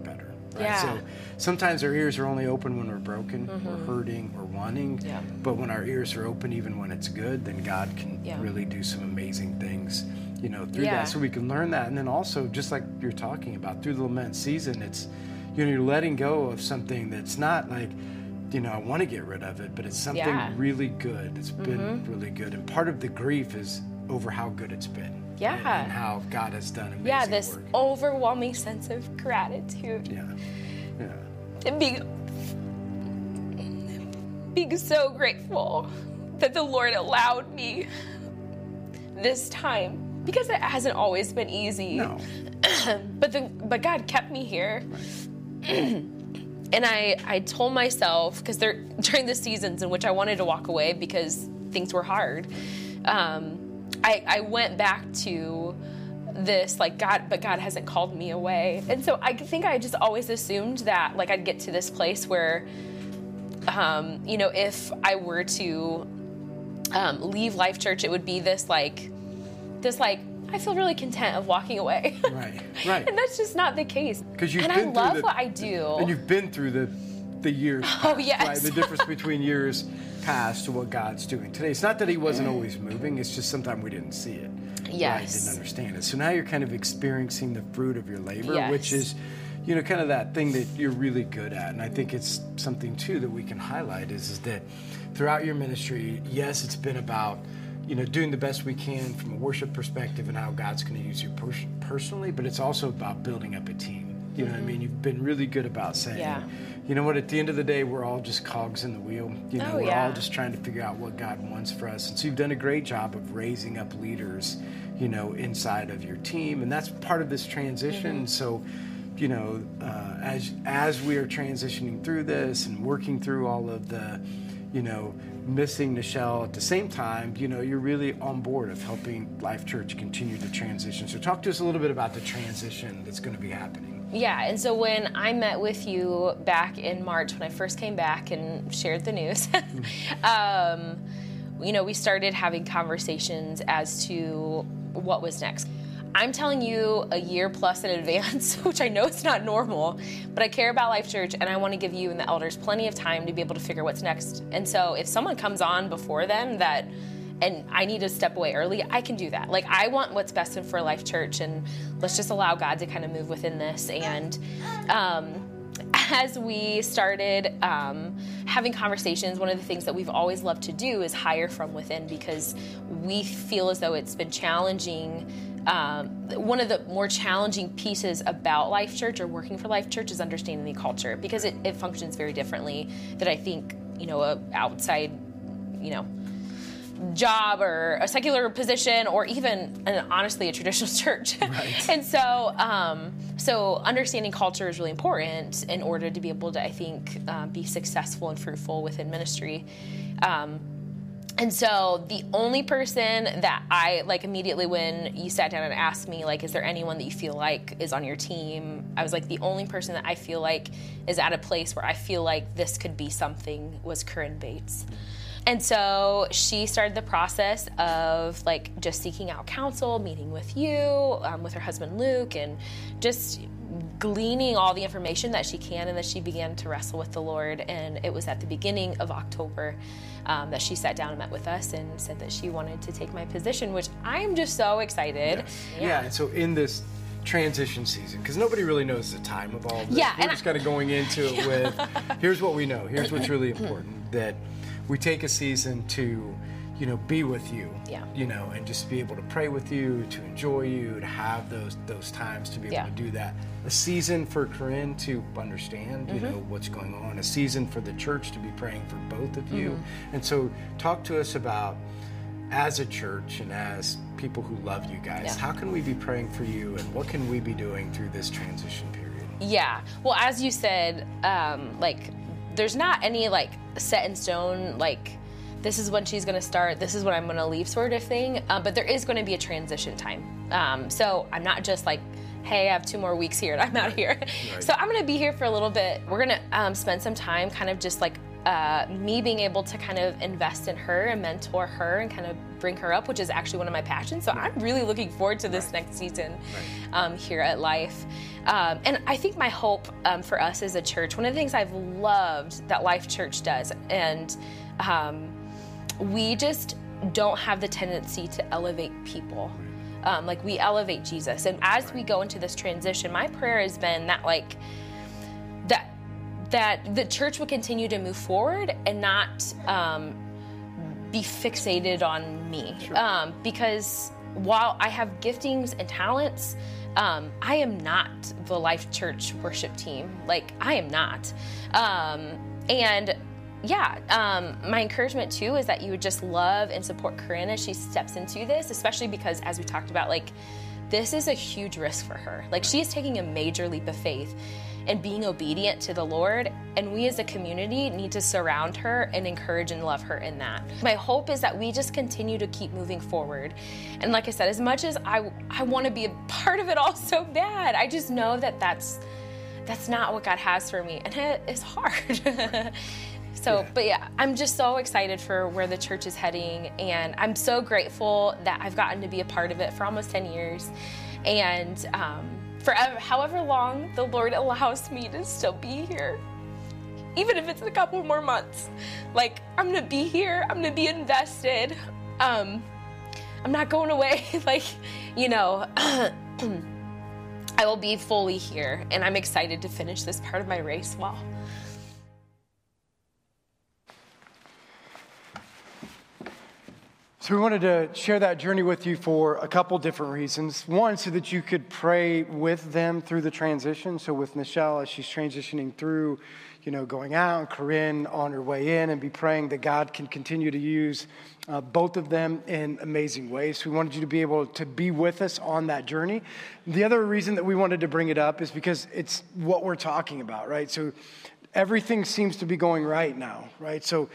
Right? Yeah. So sometimes our ears are only open when we're broken, mm-hmm. we're hurting, we're wanting. Yeah. But when our ears are open, even when it's good, then God can yeah. really do some amazing things, you know, through yeah. that. So we can learn that. And then also, just like you're talking about, through the lament season, it's you know, you're letting go of something that's not like, you know, I want to get rid of it, but it's something really good. It's been mm-hmm. really good. And part of the grief is over how good it's been. Yeah. And, and how God has done amazing Yeah, this work. overwhelming sense of gratitude. Yeah. Yeah. And being, being so grateful that the Lord allowed me this time because it hasn't always been easy. No. but the but God kept me here. Right. and I, I told myself because there during the seasons in which I wanted to walk away because things were hard, um, I, I went back to this like God, but God hasn't called me away, and so I think I just always assumed that like I'd get to this place where, um, you know, if I were to um, leave Life Church, it would be this like, this like I feel really content of walking away. right, right. And that's just not the case. Because you've and I love the, what I do. And you've been through the the years. Oh, past, oh yes. Right? The difference between years past to what God's doing today. It's not that He wasn't always moving. It's just sometimes we didn't see it. Yes. Right? Didn't understand it. So now you're kind of experiencing the fruit of your labor, yes. which is. You know, kind of that thing that you're really good at, and I think it's something too that we can highlight is, is that throughout your ministry, yes, it's been about you know, doing the best we can from a worship perspective and how God's going to use you personally, but it's also about building up a team. You know what I mm-hmm. mean? You've been really good about saying, Yeah. You know what, at the end of the day, we're all just cogs in the wheel. You know, Oh, we're yeah. all just trying to figure out what God wants for us. And so you've done a great job of raising up leaders, you know, inside of your team. And that's part of this transition. Mm-hmm. So, you know, uh, as as we are transitioning through this and working through all of the, you know, missing Nichelle at the same time, you know, you're really on board of helping Life Church continue to transition. So talk to us a little bit about the transition that's going to be happening. Yeah, and so when I met with you back in March, when I first came back and shared the news, um, you know, we started having conversations as to what was next. I'm telling you a year plus in advance, which I know is not normal, but I care about Life Church and I want to give you and the elders plenty of time to be able to figure what's next. And so if someone comes on before then that and I need to step away early, I can do that. Like I want what's best for Life Church, and let's just allow God to kind of move within this. And um, as we started um, having conversations, one of the things that we've always loved to do is hire from within because we feel as though it's been challenging. Um, one of the more challenging pieces about Life Church or working for Life Church is understanding the culture because it, it functions very differently than I think you know outside you know job or a secular position or even an, honestly a traditional church right. and so um, so understanding culture is really important in order to be able to i think uh, be successful and fruitful within ministry um, and so the only person that I like immediately when you sat down and asked me like is there anyone that you feel like is on your team I was like the only person that I feel like is at a place where I feel like this could be something was Corinne Bates. And so she started the process of like just seeking out counsel, meeting with you, um, with her husband Luke, and just gleaning all the information that she can. And that she began to wrestle with the Lord. And it was at the beginning of October um, that she sat down and met with us and said that she wanted to take my position, which I'm just so excited. Yeah. and so in this transition season, because nobody really knows the time of all this, Yeah, we're and just kind of going into it with here's what we know, here's what's really important that we take a season to, you know, be with you, Yeah. you know, and just be able to pray with you, to enjoy you, to have those those times to be able Yeah. to do that. A season for Corinne to understand, you Mm-hmm. know, what's going on. A season for the church to be praying for both of you. Mm-hmm. And so, talk to us about as a church and as people who love you guys, Yeah. how can we be praying for you and what can we be doing through this transition period? Yeah. Well, as you said, um, like, there's not any like set in stone, like, this is when she's going to start, this is when I'm going to leave sort of thing. Um, but there is going to be a transition time. Um, so I'm not just like, hey, I have two more weeks here and I'm out of here. So I'm going to be here for a little bit. We're going to um, spend some time kind of just like uh, me being able to kind of invest in her and mentor her and kind of bring her up, which is actually one of my passions. So I'm really looking forward to this next season um, here at Life. Um, and I think my hope um, for us as a church, one of the things I've loved that Life Church does, and um, we just don't have the tendency to elevate people. Um, like we elevate Jesus. And as we go into this transition, my prayer has been that like that the church would continue to move forward and not um, be fixated on me. Um, because while I have giftings and talents, um, I am not the Life Church worship team. Like, I am not. Um, and yeah, um, my encouragement too is that you would just love and support Corinne as she steps into this, especially because, as we talked about, like, this is a huge risk for her. Like, she is taking a major leap of faith and being obedient to the Lord. And we as a community need to surround her and encourage and love her in that. My hope is that we just continue to keep moving forward. And like I said, as much as I, I want to be a part of it all so bad, I just know that that's, that's not what God has for me. And it is hard. So, Yeah. but yeah, I'm just so excited for where the church is heading. And I'm so grateful that I've gotten to be a part of it for almost 10 years. And um, forever, however long the Lord allows me to still be here, even if it's a couple more months, like I'm gonna be here, I'm gonna be invested. Um, I'm not going away. like, you know, I will be fully here. And I'm excited to finish this part of my race well. So, we wanted to share that journey with you for a couple different reasons. One, so that you could pray with them through the transition. So, with Michelle, as she's transitioning through, you know, going out, and Corinne on her way in, and be praying that God can continue to use uh, both of them in amazing ways. We wanted you to be able to be with us on that journey. The other reason that we wanted to bring it up is because it's what we're talking about, right? So, everything seems to be going right now, right? So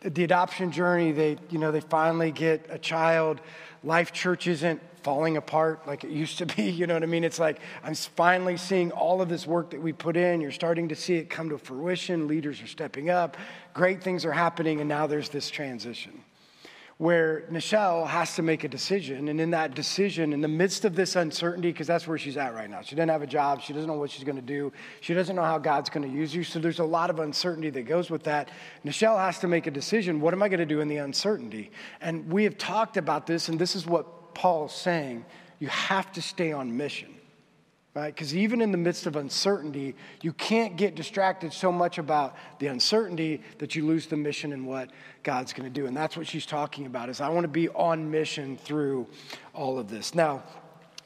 the adoption journey, they, you know, they finally get a child. Life Church isn't falling apart like it used to be. You know what I mean? It's like I'm finally seeing all of this work that we put in. You're starting to see it come to fruition. Leaders are stepping up. Great things are happening, and now there's this transition where Nichelle has to make a decision. And in that decision, in the midst of this uncertainty, because that's where she's at right now, she doesn't have a job, she doesn't know what she's going to do, she doesn't know how God's going to use you. So there's a lot of uncertainty that goes with that. Nichelle has to make a decision what am I going to do in the uncertainty? And we have talked about this, and this is what Paul's saying you have to stay on mission right? Because even in the midst of uncertainty, you can't get distracted so much about the uncertainty that you lose the mission and what God's going to do. And that's what she's talking about is I want to be on mission through all of this. Now,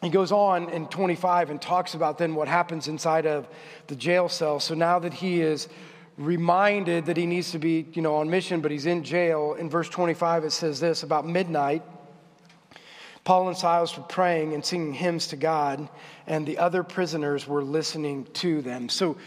he goes on in 25 and talks about then what happens inside of the jail cell. So now that he is reminded that he needs to be, you know, on mission, but he's in jail, in verse 25 it says this about midnight Paul and Silas were praying and singing hymns to God, and the other prisoners were listening to them. So,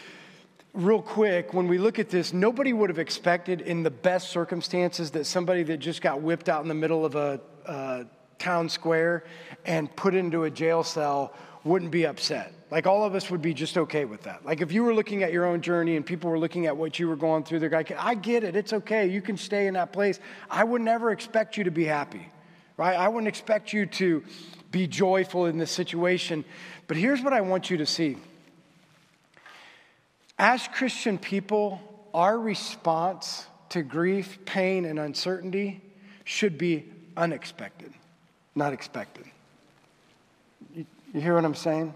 real quick, when we look at this, nobody would have expected, in the best circumstances, that somebody that just got whipped out in the middle of a, a town square and put into a jail cell wouldn't be upset. Like all of us would be just okay with that. Like if you were looking at your own journey and people were looking at what you were going through, they're like, I get it, it's okay, you can stay in that place. I would never expect you to be happy right? I wouldn't expect you to be joyful in this situation. But here's what I want you to see. As Christian people, our response to grief, pain, and uncertainty should be unexpected, not expected. You, hear what I'm saying?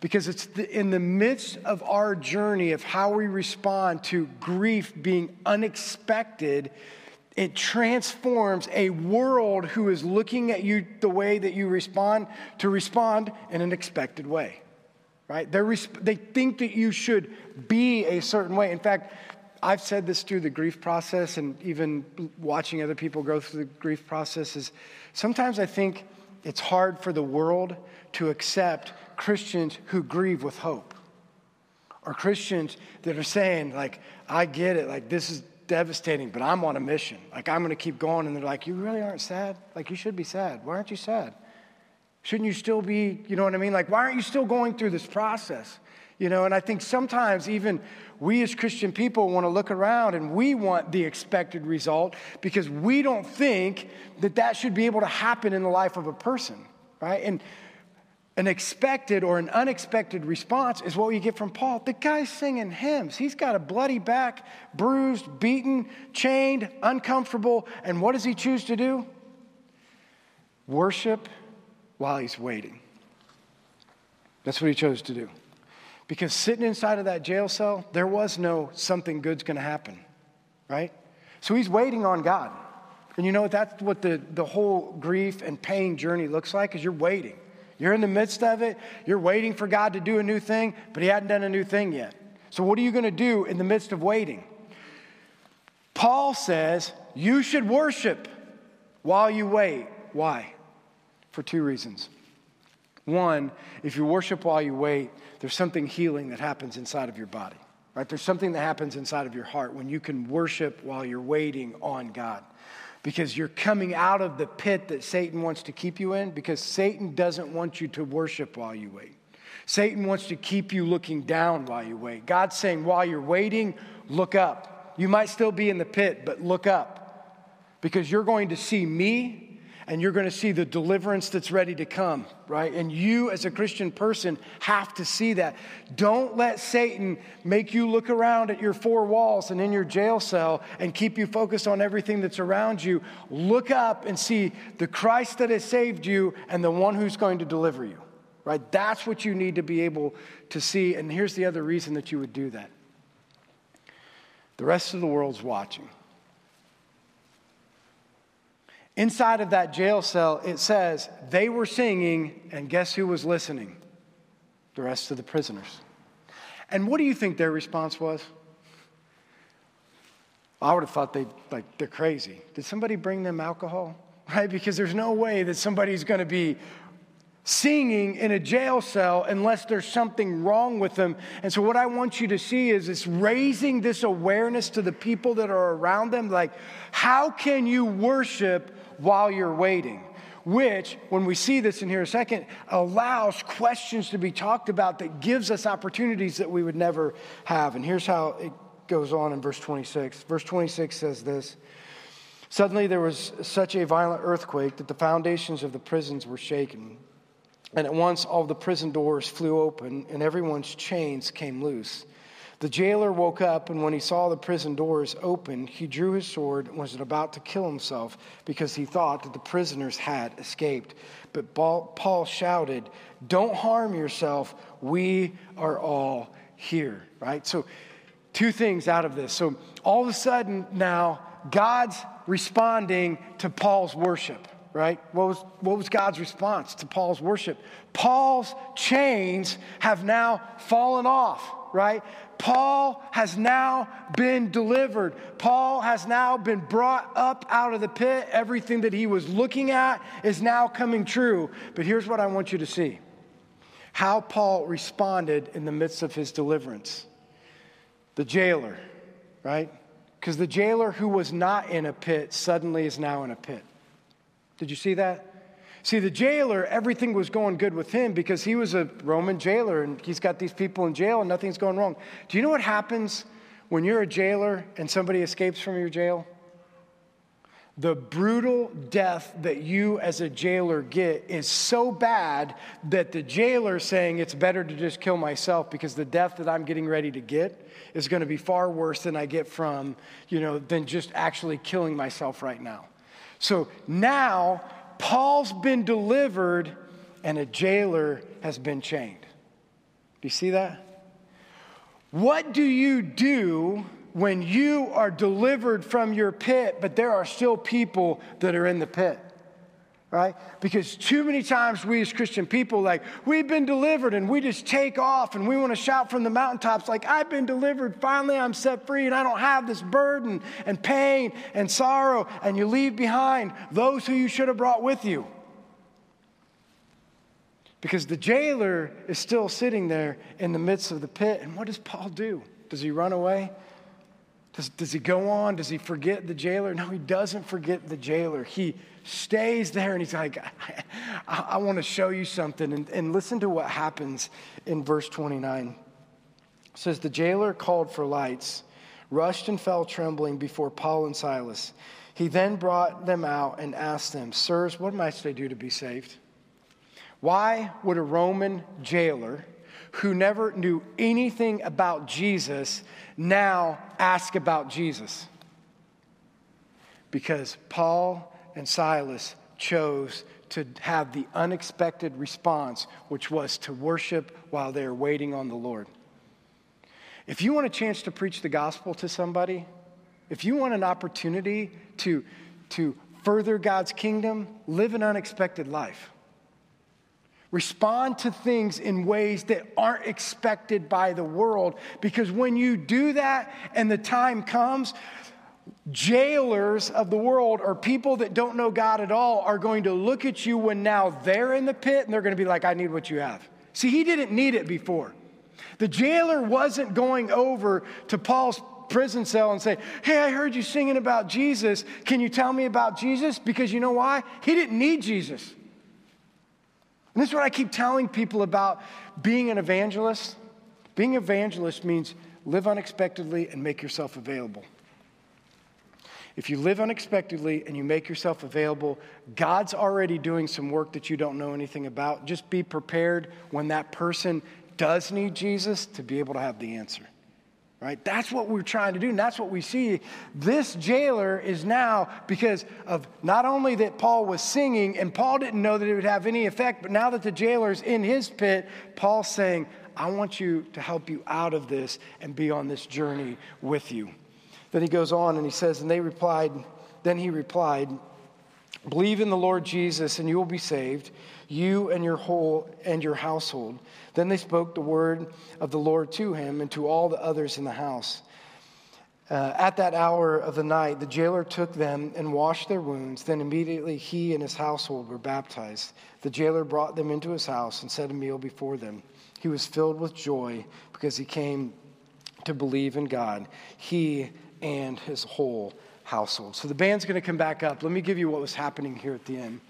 Because it's the, in the midst of our journey of how we respond to grief being unexpected it transforms a world who is looking at you the way that you respond to respond in an expected way right? They're, they think that you should be a certain way. In fact i've said this through the grief process and even watching other people go through the grief process is sometimes i think it's hard for the world to accept christians who grieve with hope or christians that are saying like i get it. Like this is devastating, but I'm on a mission. Like, I'm going to keep going. And they're like, You really aren't sad? Like, you should be sad. Why aren't you sad? Shouldn't you still be, you know what I mean? Like, why aren't you still going through this process? You know, and I think sometimes even we as Christian people want to look around and we want the expected result because we don't think that that should be able to happen in the life of a person, right? And an expected or an unexpected response is what you get from Paul. The guy's singing hymns. He's got a bloody back, bruised, beaten, chained, uncomfortable. And what does he choose to do? Worship while he's waiting. That's what he chose to do. Because sitting inside of that jail cell, there was no something good's to happen, right? So he's waiting on God. And you know, that's what the, the whole grief and pain journey looks like, is you're waiting. You're in the midst of it. You're waiting for God to do a new thing, but He hadn't done a new thing yet. So, what are you going to do in the midst of waiting? Paul says you should worship while you wait. Why? For two reasons. One, if you worship while you wait, there's something healing that happens inside of your body, right? There's something that happens inside of your heart when you can worship while you're waiting on God because you're coming out of the pit that Satan wants to keep you in because Satan doesn't want you to worship while you wait. Satan wants to keep you looking down while you wait. God's saying, while you're waiting, look up. You might still be in the pit, but look up because you're going to see me and you're going to see the deliverance that's ready to come, right? And you, as a Christian person, have to see that. Don't let Satan make you look around at your four walls and in your jail cell and keep you focused on everything that's around you. Look up and see the Christ that has saved you and the one who's going to deliver you, right? That's what you need to be able to see. And here's the other reason that you would do that the rest of the world's watching. Inside of that jail cell, it says they were singing, and guess who was listening? The rest of the prisoners. And what do you think their response was? I would have thought they like they're crazy. Did somebody bring them alcohol? Right? Because there's no way that somebody's going to be singing in a jail cell unless there's something wrong with them. And so, what I want you to see is it's raising this awareness to the people that are around them like, how can you worship while you're waiting? Which, when we see this in here a second, allows questions to be talked about that gives us opportunities that we would never have. And here's how it goes on in verse 26. Verse 26 says this Suddenly there was such a violent earthquake that the foundations of the prisons were shaken. And at once all the prison doors flew open and everyone's chains came loose. The jailer woke up, and when he saw the prison doors open, he drew his sword and was about to kill himself because he thought that the prisoners had escaped. But Paul shouted, Don't harm yourself. We are all here, right? So, two things out of this. So, all of a sudden now, God's responding to Paul's worship right? What was, what was God's response to Paul's worship? Paul's chains have now fallen off, right? Paul has now been delivered. Paul has now been brought up out of the pit. Everything that he was looking at is now coming true. But here's what I want you to see how Paul responded in the midst of his deliverance. The jailer, right? Because the jailer who was not in a pit suddenly is now in a pit. Did you see that? See, the jailer, everything was going good with him because he was a Roman jailer and he's got these people in jail and nothing's going wrong. Do you know what happens when you're a jailer and somebody escapes from your jail? The brutal death that you as a jailer get is so bad that the jailer is saying it's better to just kill myself because the death that I'm getting ready to get is going to be far worse than I get from, you know, than just actually killing myself right now. So now Paul's been delivered and a jailer has been chained. Do you see that? What do you do when you are delivered from your pit, but there are still people that are in the pit? Right? Because too many times we as Christian people, like, we've been delivered and we just take off and we want to shout from the mountaintops, like, I've been delivered. Finally, I'm set free and I don't have this burden and pain and sorrow. And you leave behind those who you should have brought with you. Because the jailer is still sitting there in the midst of the pit. And what does Paul do? Does he run away? Does, does he go on? Does he forget the jailer? No, he doesn't forget the jailer. He stays there and he's like, I, I want to show you something. And, and listen to what happens in verse 29. It says, The jailer called for lights, rushed and fell trembling before Paul and Silas. He then brought them out and asked them, Sirs, what must I do to be saved? Why would a Roman jailer who never knew anything about Jesus now ask about Jesus? Because Paul and Silas chose to have the unexpected response, which was to worship while they're waiting on the Lord. If you want a chance to preach the gospel to somebody, if you want an opportunity to, to further God's kingdom, live an unexpected life. Respond to things in ways that aren't expected by the world because when you do that and the time comes, jailers of the world or people that don't know God at all are going to look at you when now they're in the pit and they're going to be like, I need what you have. See, he didn't need it before. The jailer wasn't going over to Paul's prison cell and say, Hey, I heard you singing about Jesus. Can you tell me about Jesus? Because you know why? He didn't need Jesus. And this is what I keep telling people about being an evangelist. Being an evangelist means live unexpectedly and make yourself available. If you live unexpectedly and you make yourself available, God's already doing some work that you don't know anything about. Just be prepared when that person does need Jesus to be able to have the answer. Right? That's what we're trying to do, and that's what we see. This jailer is now, because of not only that Paul was singing, and Paul didn't know that it would have any effect, but now that the jailer's in his pit, Paul's saying, I want you to help you out of this and be on this journey with you. Then he goes on and he says, and they replied, then he replied, Believe in the Lord Jesus, and you will be saved, you and your whole and your household. Then they spoke the word of the Lord to him and to all the others in the house. Uh, at that hour of the night, the jailer took them and washed their wounds. Then immediately he and his household were baptized. The jailer brought them into his house and set a meal before them. He was filled with joy because he came to believe in God, he and his whole household. So the band's going to come back up. Let me give you what was happening here at the end.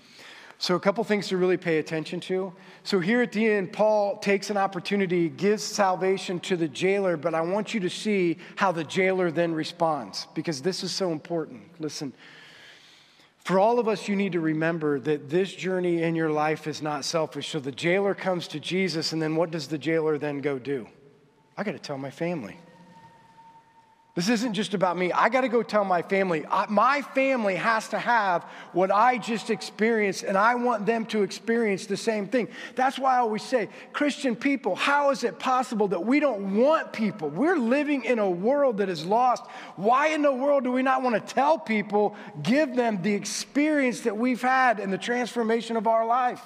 So, a couple things to really pay attention to. So, here at the end, Paul takes an opportunity, gives salvation to the jailer, but I want you to see how the jailer then responds because this is so important. Listen, for all of us, you need to remember that this journey in your life is not selfish. So, the jailer comes to Jesus, and then what does the jailer then go do? I got to tell my family. This isn't just about me. I got to go tell my family. I, my family has to have what I just experienced, and I want them to experience the same thing. That's why I always say, Christian people, how is it possible that we don't want people? We're living in a world that is lost. Why in the world do we not want to tell people, give them the experience that we've had and the transformation of our life?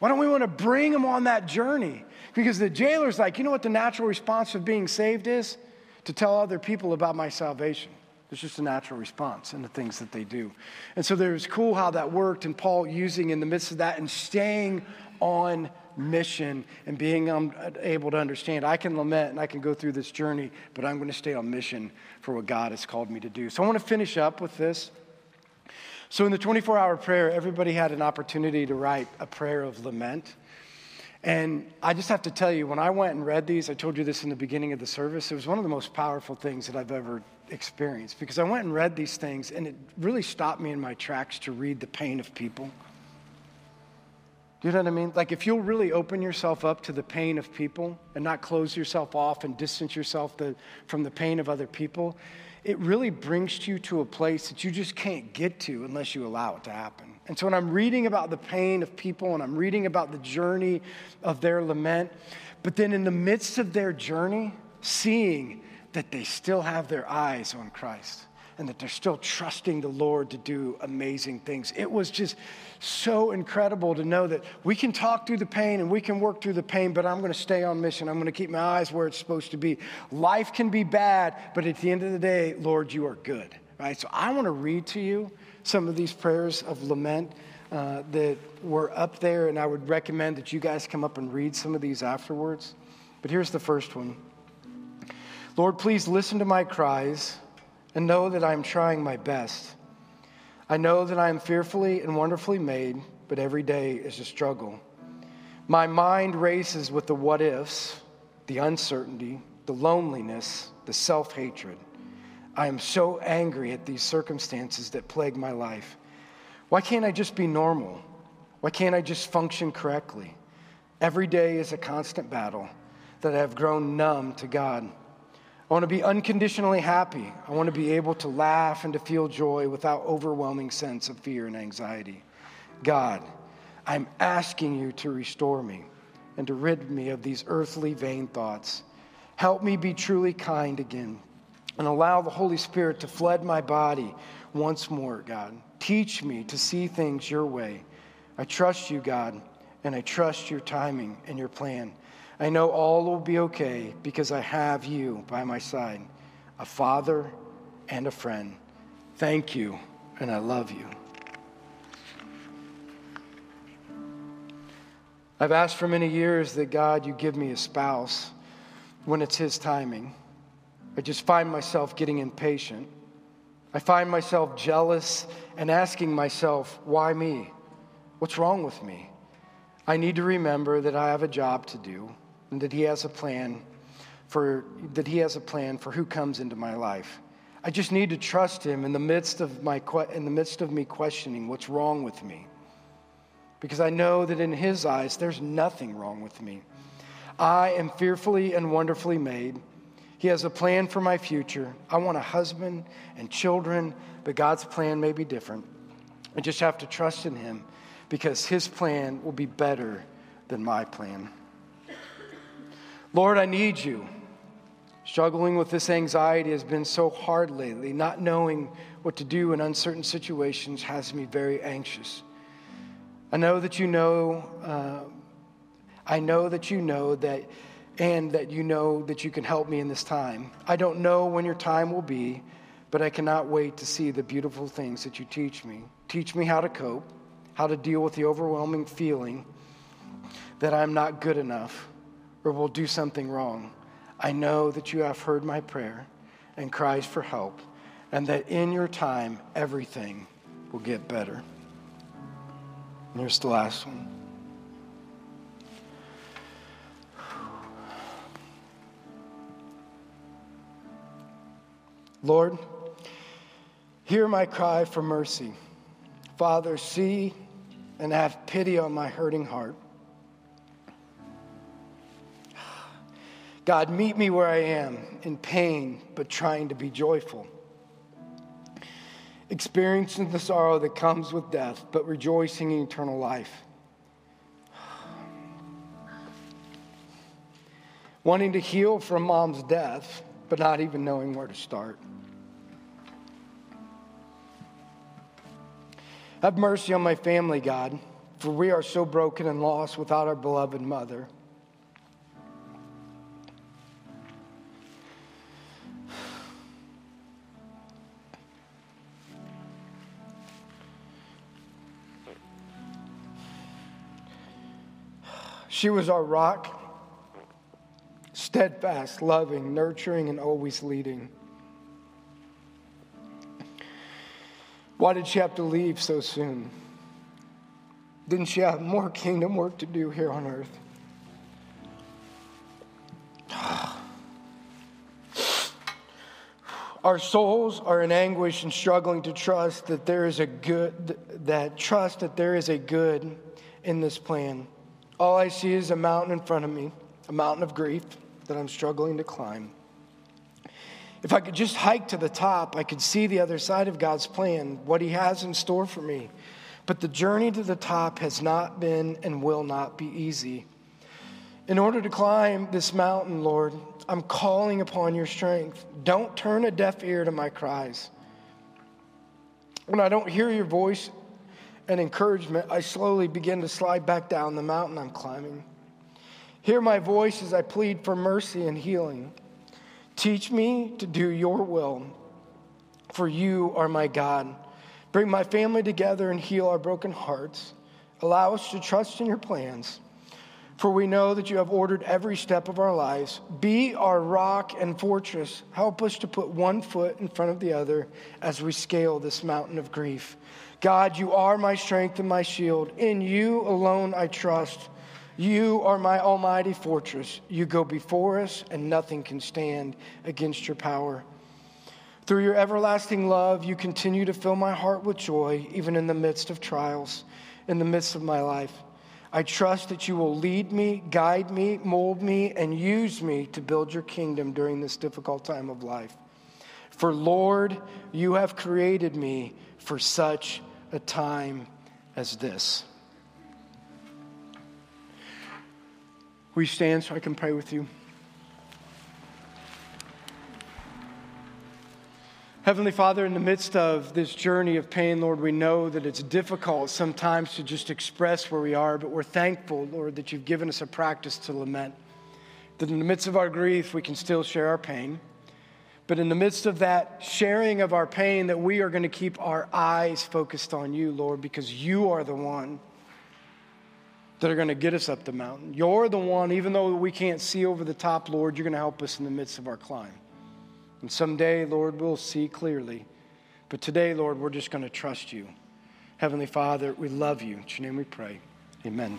Why don't we want to bring them on that journey? Because the jailer's like, you know what the natural response of being saved is? To tell other people about my salvation. It's just a natural response in the things that they do. And so it was cool how that worked, and Paul using in the midst of that and staying on mission and being um, able to understand I can lament and I can go through this journey, but I'm going to stay on mission for what God has called me to do. So I want to finish up with this. So in the 24 hour prayer, everybody had an opportunity to write a prayer of lament. And I just have to tell you, when I went and read these, I told you this in the beginning of the service, it was one of the most powerful things that I've ever experienced because I went and read these things and it really stopped me in my tracks to read the pain of people. Do you know what I mean? Like, if you'll really open yourself up to the pain of people and not close yourself off and distance yourself the, from the pain of other people, it really brings you to a place that you just can't get to unless you allow it to happen. And so when I'm reading about the pain of people and I'm reading about the journey of their lament, but then in the midst of their journey, seeing that they still have their eyes on Christ and that they're still trusting the Lord to do amazing things. It was just so incredible to know that we can talk through the pain and we can work through the pain, but I'm going to stay on mission. I'm going to keep my eyes where it's supposed to be. Life can be bad, but at the end of the day, Lord, you are good. Right? So I want to read to you some of these prayers of lament uh, that were up there, and I would recommend that you guys come up and read some of these afterwards. But here's the first one Lord, please listen to my cries and know that I'm trying my best. I know that I am fearfully and wonderfully made, but every day is a struggle. My mind races with the what ifs, the uncertainty, the loneliness, the self hatred. I am so angry at these circumstances that plague my life. Why can't I just be normal? Why can't I just function correctly? Every day is a constant battle that I have grown numb to God. I want to be unconditionally happy. I want to be able to laugh and to feel joy without overwhelming sense of fear and anxiety. God, I'm asking you to restore me and to rid me of these earthly vain thoughts. Help me be truly kind again and allow the Holy Spirit to flood my body once more, God. Teach me to see things your way. I trust you, God, and I trust your timing and your plan. I know all will be okay because I have you by my side, a father and a friend. Thank you, and I love you. I've asked for many years that God, you give me a spouse when it's His timing. I just find myself getting impatient. I find myself jealous and asking myself, why me? What's wrong with me? I need to remember that I have a job to do and that he has a plan for that he has a plan for who comes into my life. I just need to trust him in the midst of my in the midst of me questioning what's wrong with me. Because I know that in his eyes there's nothing wrong with me. I am fearfully and wonderfully made. He has a plan for my future. I want a husband and children, but God's plan may be different. I just have to trust in Him because His plan will be better than my plan. Lord, I need you. Struggling with this anxiety has been so hard lately. Not knowing what to do in uncertain situations has me very anxious. I know that you know, uh, I know that you know that, and that you know that you can help me in this time. I don't know when your time will be, but I cannot wait to see the beautiful things that you teach me. Teach me how to cope, how to deal with the overwhelming feeling that I'm not good enough or will do something wrong. I know that you have heard my prayer and cries for help, and that in your time, everything will get better. And here's the last one. Lord, hear my cry for mercy. Father, see and have pity on my hurting heart. God, meet me where I am in pain, but trying to be joyful. Experiencing the sorrow that comes with death, but rejoicing in eternal life. Wanting to heal from mom's death, but not even knowing where to start. Have mercy on my family, God, for we are so broken and lost without our beloved mother. She was our rock, steadfast, loving, nurturing, and always leading. Why did she have to leave so soon? Didn't she have more kingdom work to do here on earth? Our souls are in anguish and struggling to trust that there is a good, that trust that there is a good in this plan. All I see is a mountain in front of me, a mountain of grief that I'm struggling to climb. If I could just hike to the top, I could see the other side of God's plan, what He has in store for me. But the journey to the top has not been and will not be easy. In order to climb this mountain, Lord, I'm calling upon your strength. Don't turn a deaf ear to my cries. When I don't hear your voice, and encouragement, I slowly begin to slide back down the mountain I'm climbing. Hear my voice as I plead for mercy and healing. Teach me to do your will, for you are my God. Bring my family together and heal our broken hearts. Allow us to trust in your plans, for we know that you have ordered every step of our lives. Be our rock and fortress. Help us to put one foot in front of the other as we scale this mountain of grief. God, you are my strength and my shield. In you alone I trust. You are my almighty fortress. You go before us, and nothing can stand against your power. Through your everlasting love, you continue to fill my heart with joy, even in the midst of trials, in the midst of my life. I trust that you will lead me, guide me, mold me, and use me to build your kingdom during this difficult time of life. For Lord, you have created me for such a time as this. You stand so I can pray with you? Heavenly Father, in the midst of this journey of pain, Lord, we know that it's difficult sometimes to just express where we are, but we're thankful, Lord, that you've given us a practice to lament. That in the midst of our grief, we can still share our pain. But in the midst of that sharing of our pain, that we are going to keep our eyes focused on you, Lord, because you are the one that are going to get us up the mountain. You're the one, even though we can't see over the top, Lord, you're going to help us in the midst of our climb. And someday, Lord, we'll see clearly. But today, Lord, we're just going to trust you. Heavenly Father, we love you. In your name we pray. Amen.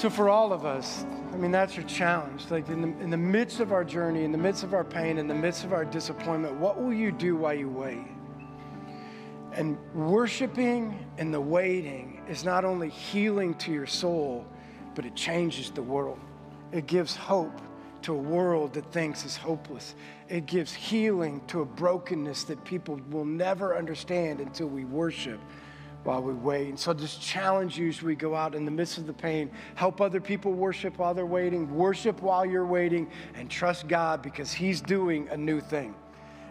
So, for all of us, I mean, that's your challenge. Like, in the, in the midst of our journey, in the midst of our pain, in the midst of our disappointment, what will you do while you wait? And worshiping and the waiting is not only healing to your soul, but it changes the world. It gives hope to a world that thinks is hopeless. It gives healing to a brokenness that people will never understand until we worship while we wait. And so just challenge you as we go out in the midst of the pain, help other people worship while they're waiting, worship while you're waiting, and trust God because He's doing a new thing.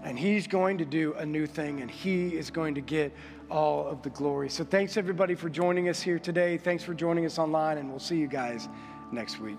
And He's going to do a new thing, and He is going to get all of the glory. So thanks everybody for joining us here today. Thanks for joining us online, and we'll see you guys next week.